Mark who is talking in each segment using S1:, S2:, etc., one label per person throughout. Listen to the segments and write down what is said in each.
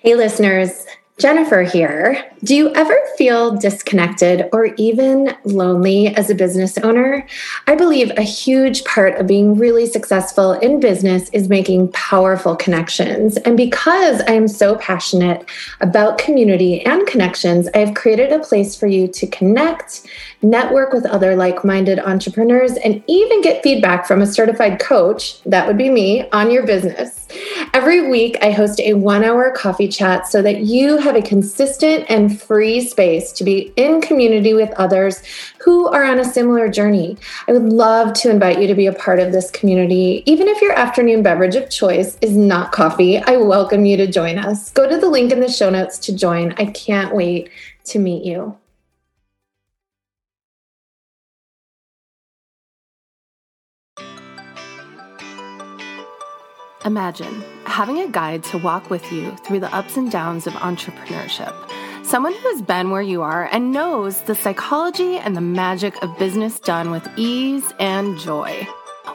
S1: Hey, listeners. Jennifer here. Do you ever feel disconnected or even lonely as a business owner? I believe a huge part of being really successful in business is making powerful connections. And because I am so passionate about community and connections, I have created a place for you to connect, network with other like minded entrepreneurs, and even get feedback from a certified coach, that would be me, on your business. Every week, I host a one hour coffee chat so that you have a consistent and free space to be in community with others who are on a similar journey. I would love to invite you to be a part of this community. Even if your afternoon beverage of choice is not coffee, I welcome you to join us. Go to the link in the show notes to join. I can't wait to meet you.
S2: Imagine having a guide to walk with you through the ups and downs of entrepreneurship. Someone who has been where you are and knows the psychology and the magic of business done with ease and joy.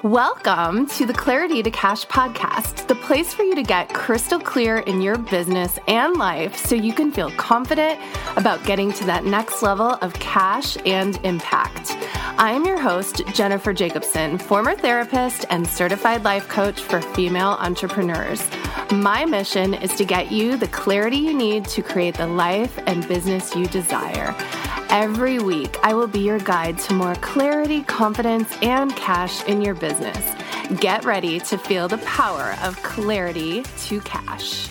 S2: Welcome to the Clarity to Cash podcast, the place for you to get crystal clear in your business and life so you can feel confident about getting to that next level of cash and impact. I am your host, Jennifer Jakobsen, former therapist and certified life coach for female entrepreneurs. My mission is to get you the clarity you need to create the life and business you desire. Every week, I will be your guide to more clarity, confidence, and cash in your business. Get ready to feel the power of clarity to cash.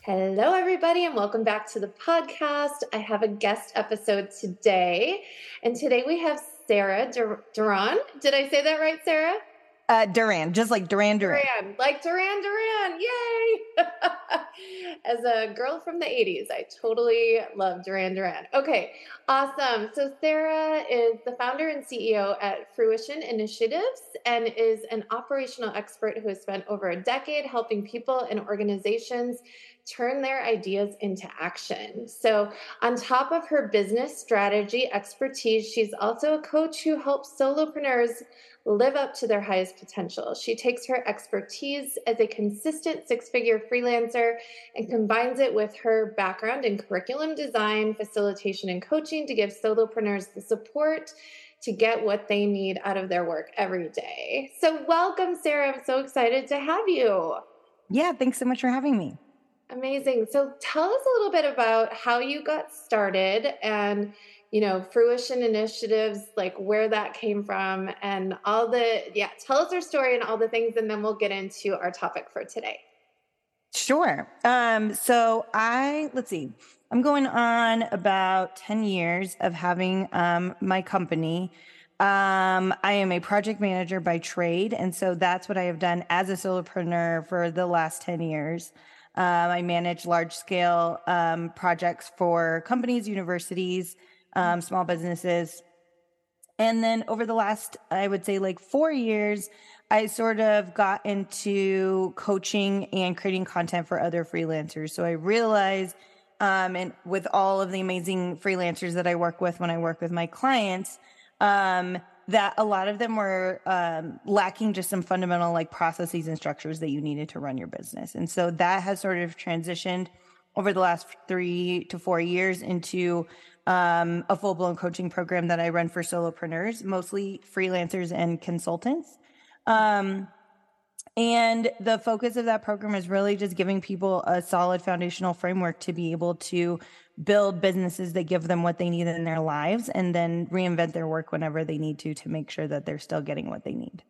S1: Hello, everybody, and welcome back to the podcast. I have a guest episode today, and today we have Sarah Duran. Did I say that right, Sarah?
S3: Uh, Duran, just like Duran Duran.
S1: Duran, like Duran Duran. Yay! As a girl from the 80s, I totally love Duran Duran. Okay, awesome. So, Sarah is the founder and CEO at Fruition Initiatives and is an operational expert who has spent over a decade helping people and organizations turn their ideas into action. So, on top of her business strategy expertise, she's also a coach who helps solopreneurs live up to their highest potential. She takes her expertise as a consistent six figure freelancer and combines it with her background in curriculum design, facilitation, and coaching to give solopreneurs the support to get what they need out of their work every day. So, welcome, Sarah. I'm so excited to have you.
S3: Yeah, thanks so much for having me.
S1: Amazing. So, tell us a little bit about how you got started and you know, fruition initiatives, like where that came from and all the, yeah, tell us your story and all the things, and then we'll get into our topic for today.
S3: Sure. Um, so I, let's see, I'm going on about 10 years of having um, my company. Um, I am a project manager by trade. And so that's what I have done as a solopreneur for the last 10 years. Um, I manage large scale um, projects for companies, universities, um, small businesses. And then over the last, I would say like four years, I sort of got into coaching and creating content for other freelancers. So I realized, um, and with all of the amazing freelancers that I work with when I work with my clients, um, that a lot of them were um, lacking just some fundamental like processes and structures that you needed to run your business. And so that has sort of transitioned over the last three to four years into um, a full blown coaching program that I run for solopreneurs, mostly freelancers and consultants. Um, and the focus of that program is really just giving people a solid foundational framework to be able to build businesses that give them what they need in their lives and then reinvent their work whenever they need to to make sure that they're still getting what they need.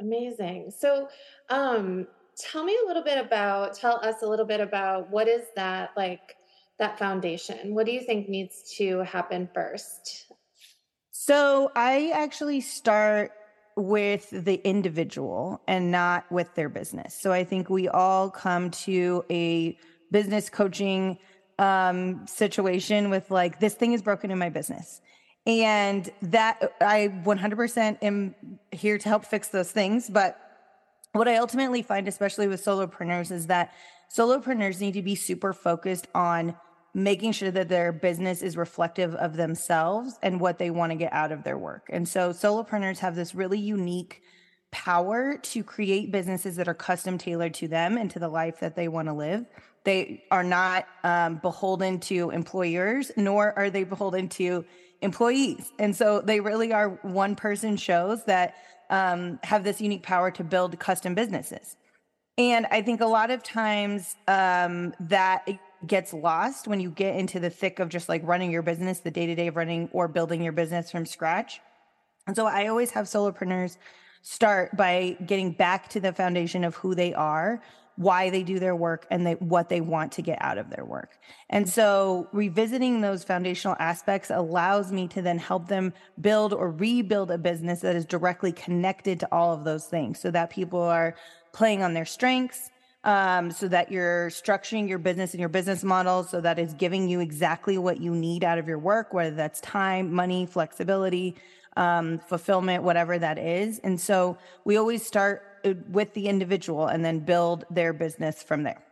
S1: Amazing. So, um, tell me a little bit about, tell us a little bit about what is that like that foundation? What do you think needs to happen first?
S3: So I actually start with the individual and not with their business. So I think we all come to a business coaching um, situation with like, this thing is broken in my business. And that I 100% am here to help fix those things. But what I ultimately find, especially with solopreneurs, is that solopreneurs need to be super focused on making sure that their business is reflective of themselves and what they want to get out of their work. And so solopreneurs have this really unique power to create businesses that are custom tailored to them and to the life that they want to live. They are not um, beholden to employers, nor are they beholden to employees. And so they really are one person shows that um, have this unique power to build custom businesses. And I think a lot of times um, that gets lost when you get into the thick of just like running your business, the day to day of running or building your business from scratch. And so I always have solopreneurs start by getting back to the foundation of who they are, why they do their work, and they, what they want to get out of their work. And so revisiting those foundational aspects allows me to then help them build or rebuild a business that is directly connected to all of those things so that people are playing on their strengths. Um, so that you're structuring your business and your business model so that it's giving you exactly what you need out of your work, whether that's time, money, flexibility, um, fulfillment, whatever that is. And so we always start uh, with the individual and then build their business from there.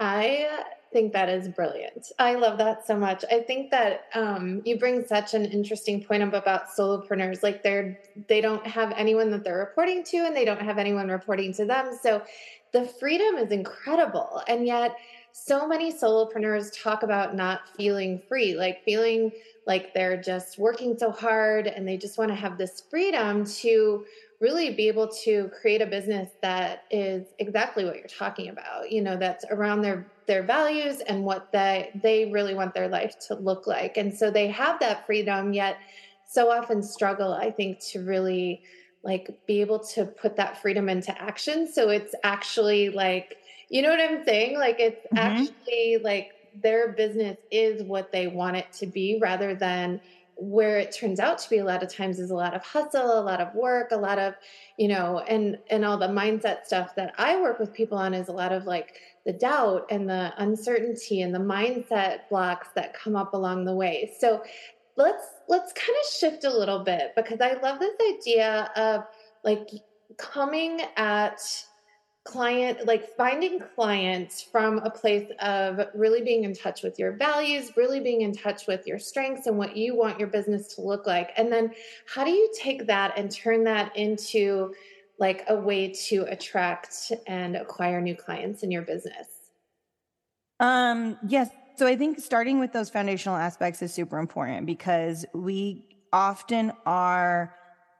S1: I think that is brilliant. I love that so much. I think that um, you bring such an interesting point up about solopreneurs. Like they're they don't have anyone that they're reporting to, and they don't have anyone reporting to them. So the freedom is incredible, and yet so many solopreneurs talk about not feeling free, like feeling like they're just working so hard and they just want to have this freedom to really be able to create a business that is exactly what you're talking about you know that's around their their values and what they they really want their life to look like. And so they have that freedom yet so often struggle i think to really like be able to put that freedom into action. So it's actually like you know what i'm saying? Like it's mm-hmm. actually like their business is what they want it to be rather than where it turns out to be a lot of times is a lot of hustle a lot of work a lot of you know and and all the mindset stuff that i work with people on is a lot of like the doubt and the uncertainty and the mindset blocks that come up along the way. So let's let's kind of shift a little bit because i love this idea of like coming at client like finding clients from a place of really being in touch with your values really being in touch with your strengths and what you want your business to look like. And then how do you take that and turn that into like a way to attract and acquire new clients in your business?
S3: Um yes so i think starting with those foundational aspects is super important because we often are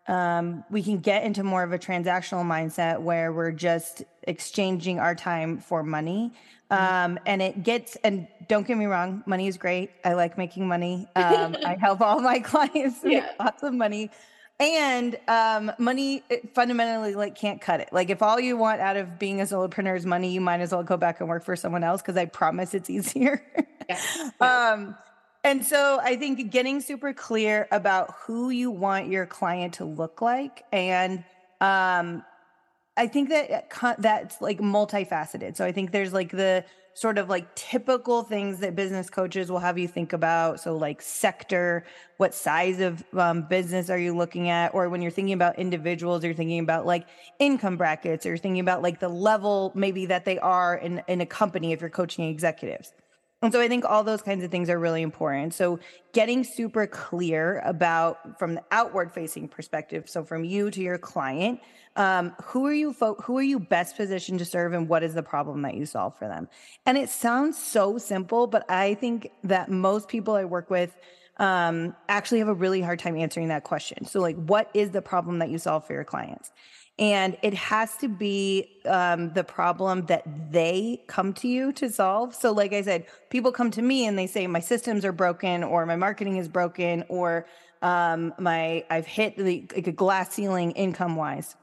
S3: um, we can get into more of a transactional mindset where we're just exchanging our time for money. Mm-hmm. Um, and it gets, and don't get me wrong, money is great. I like making money. Um, I help all my clients yeah. make lots of money. And um, money fundamentally like can't cut it. Like if all you want out of being a solopreneur is money, you might as well go back and work for someone else because I promise it's easier. yeah. Yeah. Um, and so I think getting super clear about who you want your client to look like and um I think that that's like multifaceted. So I think there's like the sort of like typical things that business coaches will have you think about. So like sector, what size of um, business are you looking at? Or when you're thinking about individuals, you're thinking about like income brackets or you're thinking about like the level maybe that they are in, in a company if you're coaching executives. And so I think all those kinds of things are really important. So getting super clear about from the outward facing perspective. So from you to your client, um, who are you fo- who are you best positioned to serve and what is the problem that you solve for them? And it sounds so simple, but I think that most people I work with um, actually have a really hard time answering that question. So like, what is the problem that you solve for your clients? And it has to be um, the problem that they come to you to solve. So like i said people come to me and they say my systems are broken or my marketing is broken or um, my i've hit the like a glass ceiling income wise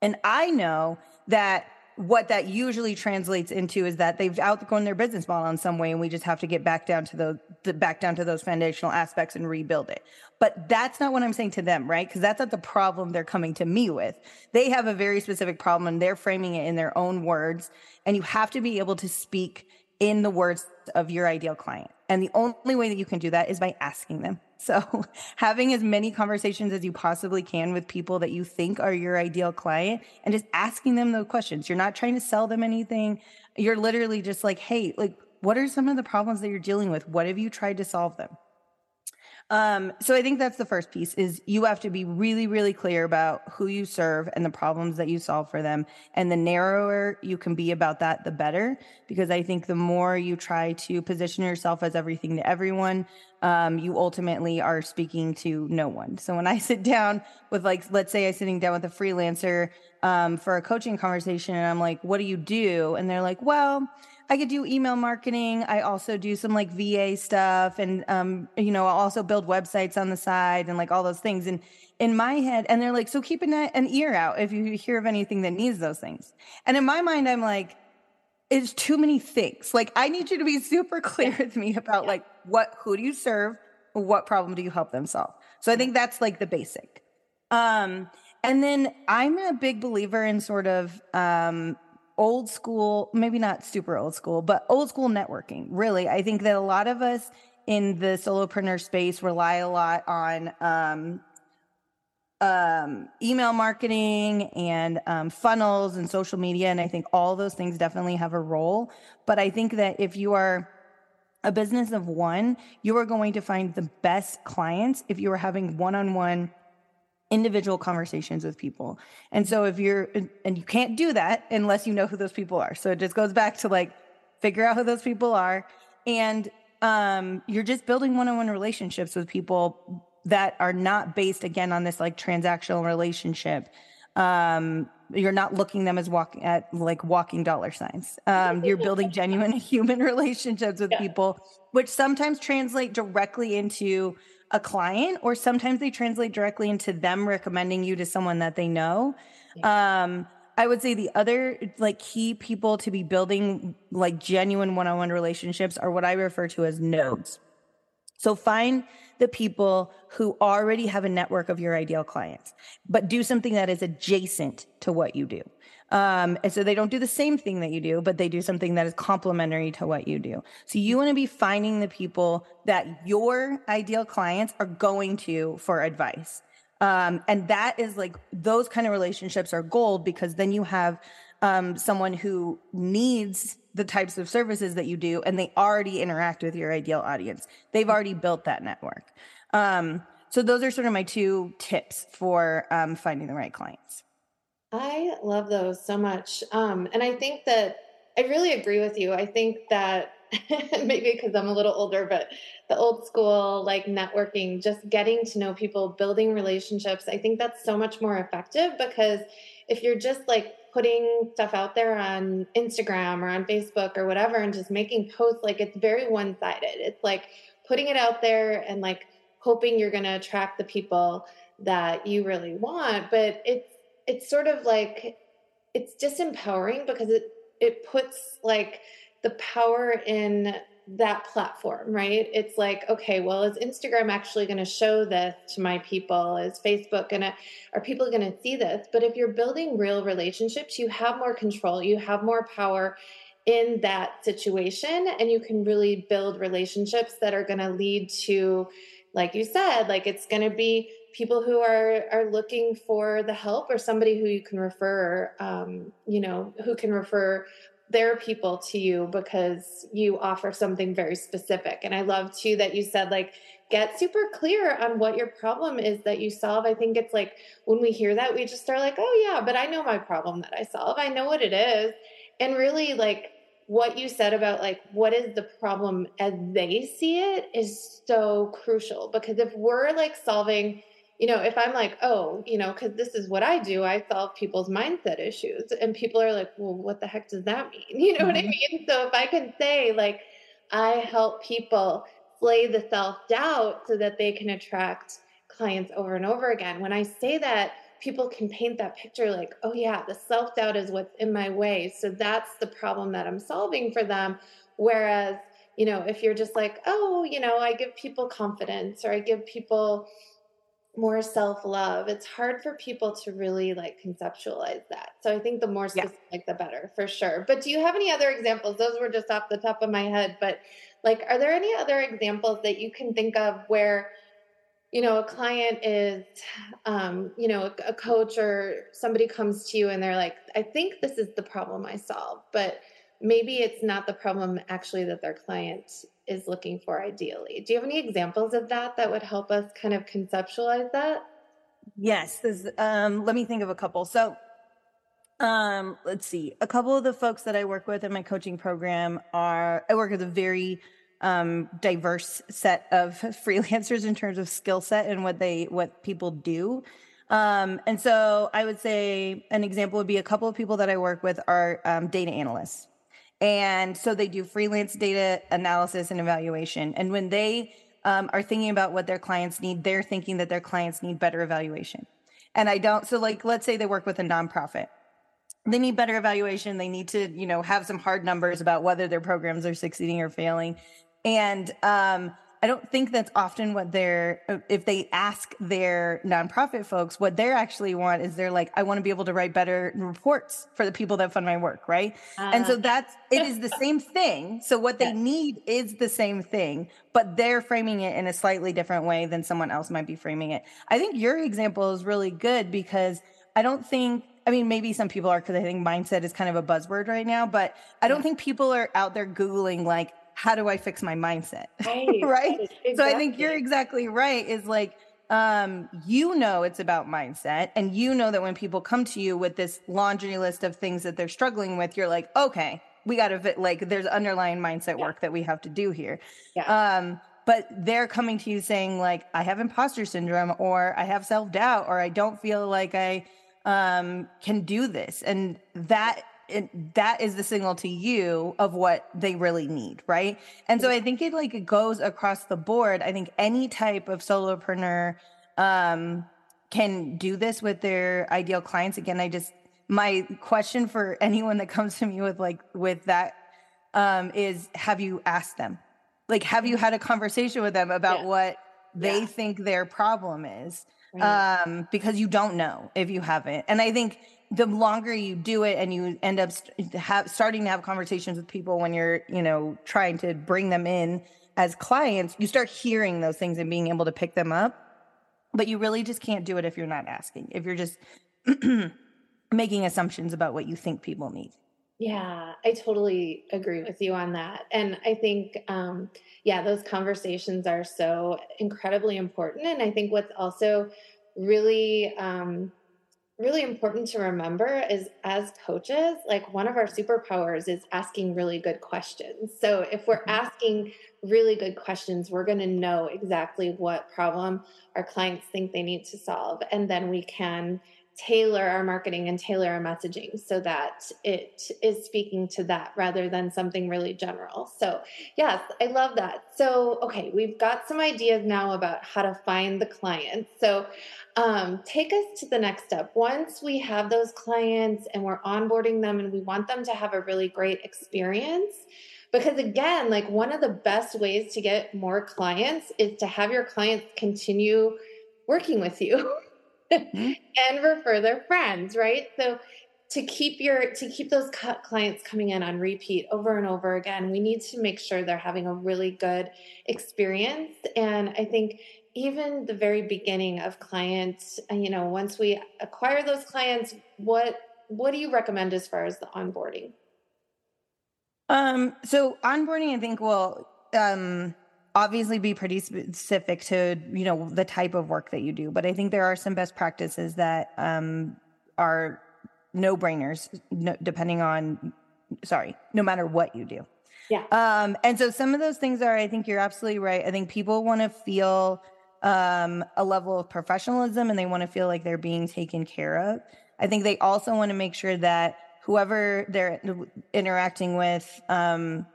S3: and i know that what that usually translates into is that they've outgrown their business model in some way and we just have to get back down to the back down to those foundational aspects and rebuild it. But that's not what i'm saying to them right? Because that's not the problem they're coming to me with. They have a very specific problem and they're framing it in their own words and you have to be able to speak in the words of your ideal client and the only way that you can do that is by asking them so having as many conversations as you possibly can with people that you think are your ideal client and just asking them those questions. You're not trying to sell them anything. You're literally just like, hey, like, what are some of the problems that you're dealing with? What have you tried to solve them? Um, so I think that's the first piece is you have to be really, really clear about who you serve and the problems that you solve for them. And the narrower you can be about that, the better. Because I think the more you try to position yourself as everything to everyone, um, you ultimately are speaking to no one. So when I sit down with like, let's say I'm sitting down with a freelancer um, for a coaching conversation and I'm like, what do you do? And they're like, well, I could do email marketing. I also do some like VA stuff and, um, you know, I'll also build websites on the side and like all those things. And in my head, and they're like, so keep an, an ear out if you hear of anything that needs those things. And in my mind, I'm like, it's too many things. Like I need you to be super clear with me about like what, who do you serve? What problem do you help them solve? So I think that's like the basic. Um, and then I'm a big believer in sort of, um, old school, maybe not super old school, but old school networking. Really, I think that a lot of us in the solopreneur space rely a lot on um, um, email marketing and um, funnels and social media. And I think all those things definitely have a role. But I think that if you are a business of one, you are going to find the best clients if you are having one on one individual conversations with people. And so if you're, and you can't do that unless you know who those people are. So it just goes back to like, figure out who those people are. And, um, you're just building one-on-one relationships with people that are not based again on this like transactional relationship. Um, you're not looking them as walking at like walking dollar signs. Um, you're building genuine human relationships with yeah. people, which sometimes translate directly into a client or sometimes they translate directly into them recommending you to someone that they know. Yeah. Um, I would say the other like key people to be building like genuine one-on-one relationships are what I refer to as nodes. So find the people who already have a network of your ideal clients, but do something that is adjacent to what you do. Um, and so they don't do the same thing that you do, but they do something that is complementary to what you do. So you want to be finding the people that your ideal clients are going to for advice. Um, and that is like those kind of relationships are gold because then you have um, someone who needs the types of services that you do and they already interact with your ideal audience. They've already built that network. Um, so those are sort of my two tips for um, finding the right clients.
S1: I love those so much. Um, and I think that I really agree with you. I think that maybe because I'm a little older, but the old school like networking, just getting to know people, building relationships, I think that's so much more effective because if you're just like putting stuff out there on Instagram or on Facebook or whatever and just making posts, like it's very one sided. It's like putting it out there and like hoping you're going to attract the people that you really want. But it's, it's sort of like it's disempowering because it it puts like the power in that platform, right? It's like, okay, well, is Instagram actually going to show this to my people? Is Facebook going to, are people going to see this? But if you're building real relationships, you have more control, you have more power in that situation, and you can really build relationships that are going to lead to, like you said, like it's going to be people who are are looking for the help or somebody who you can refer um, you know who can refer their people to you because you offer something very specific. And i love too that you said like get super clear on what your problem is that you solve. I think it's like when we hear that we just are like oh yeah but i know my problem that i solve. I know what it is. And really like what you said about like what is the problem as they see it is so crucial because if we're like solving you know, if I'm like, oh, you know, because this is what I do, I solve people's mindset issues. And people are like, well, what the heck does that mean? You know mm-hmm. what I mm-hmm. mean? So if I can say, like, I help people slay the self doubt so that they can attract clients over and over again. When I say that, people can paint that picture like, oh, yeah, the self doubt is what's in my way. So that's the problem that I'm solving for them. Whereas, you know, if you're just like, oh, you know, I give people confidence or I give people, more self love, it's hard for people to really like conceptualize that. So I think the more specific, yeah. the better for sure. But do you have any other examples? Those were just off the top of my head. But like, are there any other examples that you can think of where, you know, a client is, um, you know, a, a coach or somebody comes to you and they're like, I think this is the problem I solve, but maybe it's not the problem actually that their client is looking for ideally. Do you have any examples of that that would help us kind of conceptualize that?
S3: Yes, this, um, let me think of a couple. So, um, let's see. A couple of the folks that I work with in my coaching program are I work with a very um, diverse set of freelancers in terms of skill set and what they what people do. Um, and so I would say an example would be a couple of people that I work with are um, data analysts. And so they do freelance data analysis and evaluation. And when they um, are thinking about what their clients need, they're thinking that their clients need better evaluation. And I don't, so like, let's say they work with a nonprofit. They need better evaluation. They need to, you know, have some hard numbers about whether their programs are succeeding or failing. And um, I don't think that's often what they're, if they ask their nonprofit folks, what they're actually want is they're like, I want to be able to write better reports for the people that fund my work, right? Uh, and so uh, that's, it is the same thing. So what they need is the same thing, but they're framing it in a slightly different way than someone else might be framing it. I think your example is really good because I don't think I mean, maybe some people are because I think mindset is kind of a buzzword right now, but I don't think people are out there Googling like, how do I fix my mindset? Right. right? Exactly. So I think you're exactly right. Is like, um, you know, it's about mindset. And you know that when people come to you with this laundry list of things that they're struggling with, you're like, okay, we got to like, there's underlying mindset yeah. work that we have to do here. Yeah. Um, but they're coming to you saying like, I have imposter syndrome or I have self doubt or I don't feel like I, um, can do this. And that it, that is the signal to you of what they really need, right? And so I think it like it goes across the board. I think any type of solopreneur um, can do this with their ideal clients. Again, I just my question for anyone that comes to me with like with that um, is, have you asked them? Like, have you had a conversation with them about yeah. what they yeah. think their problem is? Right. Um, because you don't know if you haven't. And I think the longer you do it and you end up st- have, starting to have conversations with people when you're, you know, trying to bring them in as clients, you start hearing those things and being able to pick them up. But you really just can't do it if you're not asking, if you're just making assumptions about what you think people need.
S1: Yeah, I totally agree with you on that. And I think, um, yeah, those conversations are so incredibly important. And I think what's also really, um, really important to remember is as coaches, like one of our superpowers is asking really good questions. So if we're mm-hmm. asking really good questions, we're going to know exactly what problem our clients think they need to solve. And then we can tailor our marketing and tailor our messaging so that it is speaking to that rather than something really general. So, yes, I love that. So, okay, we've got some ideas now about how to find the clients. So, um, take us to the next step. Once we have those clients and we're onboarding them and we want them to have a really great experience, because again, like one of the best ways to get more clients is to have your clients continue working with you. mm-hmm. and refer their friends, right? So to keep your to keep those clients coming in on repeat over and over again, we need to make sure they're having a really good experience. And I think even the very beginning of clients, uh, you know, once we acquire those clients, what what do you recommend as far as the onboarding?
S3: Um, so onboarding, I think, will um, obviously be pretty specific to you know the type of work that you do but i think there are some best practices that um, are no brainers no, depending on sorry no matter what you do.
S1: Yeah.
S3: Um, and so some of those things are i think you're absolutely right. I think people want to feel um, a level of professionalism and they want to feel like they're being taken care of. I think they also want to make sure that whoever they're interacting with um,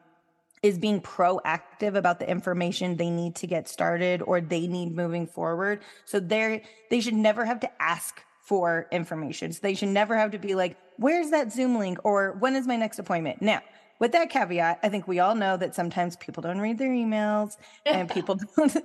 S3: is being proactive about the information they need to get started or they need moving forward. So they're, they should never have to ask for information. So they should never have to be like, where's that Zoom link or when is my next appointment? Now, with that caveat, I think we all know that sometimes people don't read their emails and people don't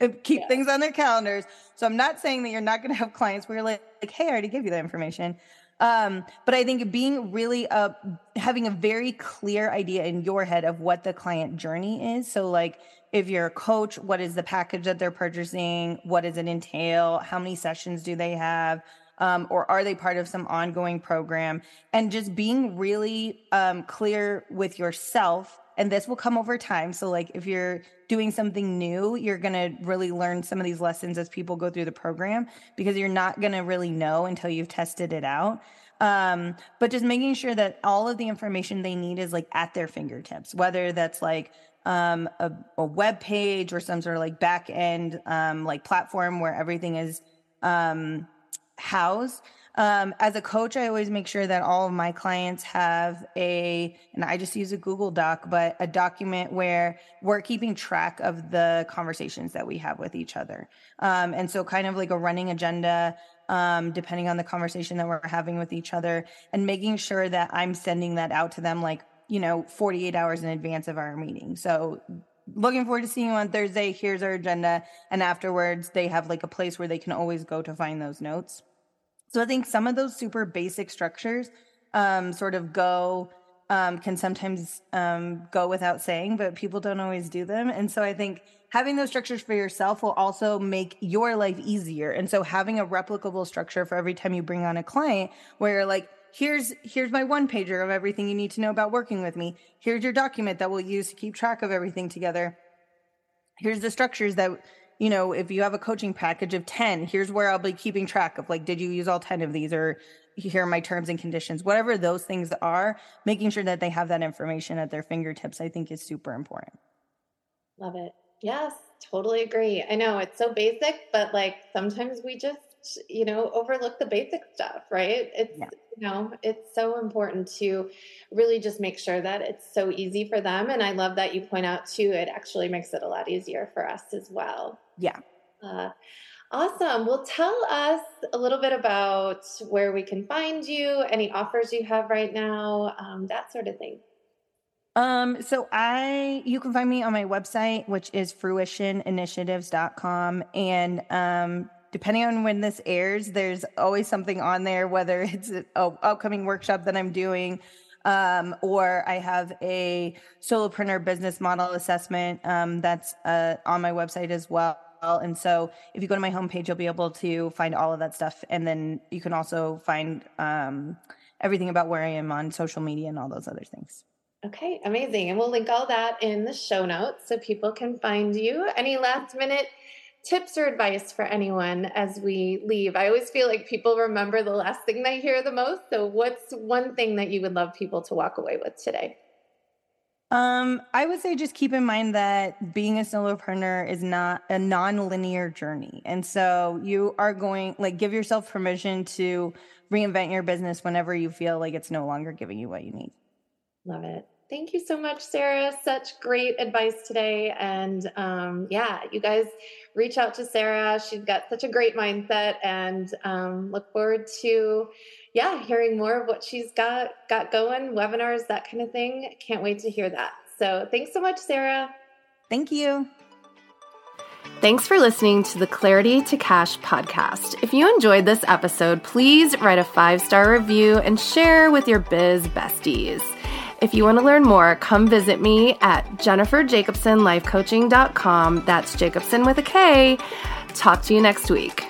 S3: keep yeah. things on their calendars. So I'm not saying that you're not going to have clients where you're like, like, hey, I already gave you that information. Um, but I think being really uh, having a very clear idea in your head of what the client journey is. So, like, if you're a coach, what is the package that they're purchasing? What does it entail? How many sessions do they have? Um, or are they part of some ongoing program? And just being really um, clear with yourself and this will come over time. So, like, if you're doing something new, you're going to really learn some of these lessons as people go through the program because you're not going to really know until you've tested it out. Um, but just making sure that all of the information they need is like at their fingertips, whether that's like um, a, a web page or some sort of like back end um, like platform where everything is um, housed um, as a coach, I always make sure that all of my clients have a, and I just use a Google Doc, but a document where we're keeping track of the conversations that we have with each other. Um, and so, kind of like a running agenda, um, depending on the conversation that we're having with each other, and making sure that I'm sending that out to them like, you know, 48 hours in advance of our meeting. So, looking forward to seeing you on Thursday. Here's our agenda. And afterwards, they have like a place where they can always go to find those notes. So I think some of those super basic structures um, sort of go um, can sometimes um, go without saying, but people don't always do them. And so I think having those structures for yourself will also make your life easier. And so having a replicable structure for every time you bring on a client where you're like, here's here's my one pager of everything you need to know about working with me. Here's your document that we'll use to keep track of everything together. Here's the structures that you know, if you have a coaching package of 10, here's where I'll be keeping track of like, did you use all 10 of these or here are my terms and conditions, whatever those things are, making sure that they have that information at their fingertips, I think is super important.
S1: Love it. Yes, totally agree. I know it's so basic, but like sometimes we just, you know, overlook the basic stuff, right? It's, yeah. you know, it's so important to really just make sure that it's so easy for them. And I love that you point out too, it actually makes it a lot easier for us as well.
S3: Yeah.
S1: Uh, awesome. Well, tell us a little bit about where we can find you, any offers you have right now, um, that sort of thing.
S3: Um, so I you can find me on my website, which is fruitioninitiatives.com. And um depending on when this airs, there's always something on there, whether it's an upcoming workshop that I'm doing, um, or I have a solopreneur business model assessment um, that's uh, on my website as well. And so if you go to my homepage, you'll be able to find all of that stuff. And then you can also find um, everything about where I am on social media and all those other things.
S1: Okay, amazing. And we'll link all that in the show notes so people can find you. Any last minute tips or advice for anyone as we leave? I always feel like people remember the last thing they hear the most. So, what's one thing that you would love people to walk away with today?
S3: Um, I would say just keep in mind that being a solopreneur is not a non-linear journey. And so you are going like give yourself permission to reinvent your business whenever you feel like it's no longer giving you what you need.
S1: Love it. Thank you so much, Sarah. Such great advice today. And um, yeah, you guys reach out to Sarah. She's got such a great mindset and um, look forward to yeah, hearing more of what she's got got going, webinars, that kind of thing. Can't wait to hear that. So thanks so much, Sarah.
S3: Thank you.
S2: Thanks for listening to the Clarity to Cash podcast. If you enjoyed this episode, please write a five star review and share with your biz besties. If you want to learn more, come visit me at jenniferjakobsenlifecoaching.com. That's Jakobsen with a K. Talk to you next week.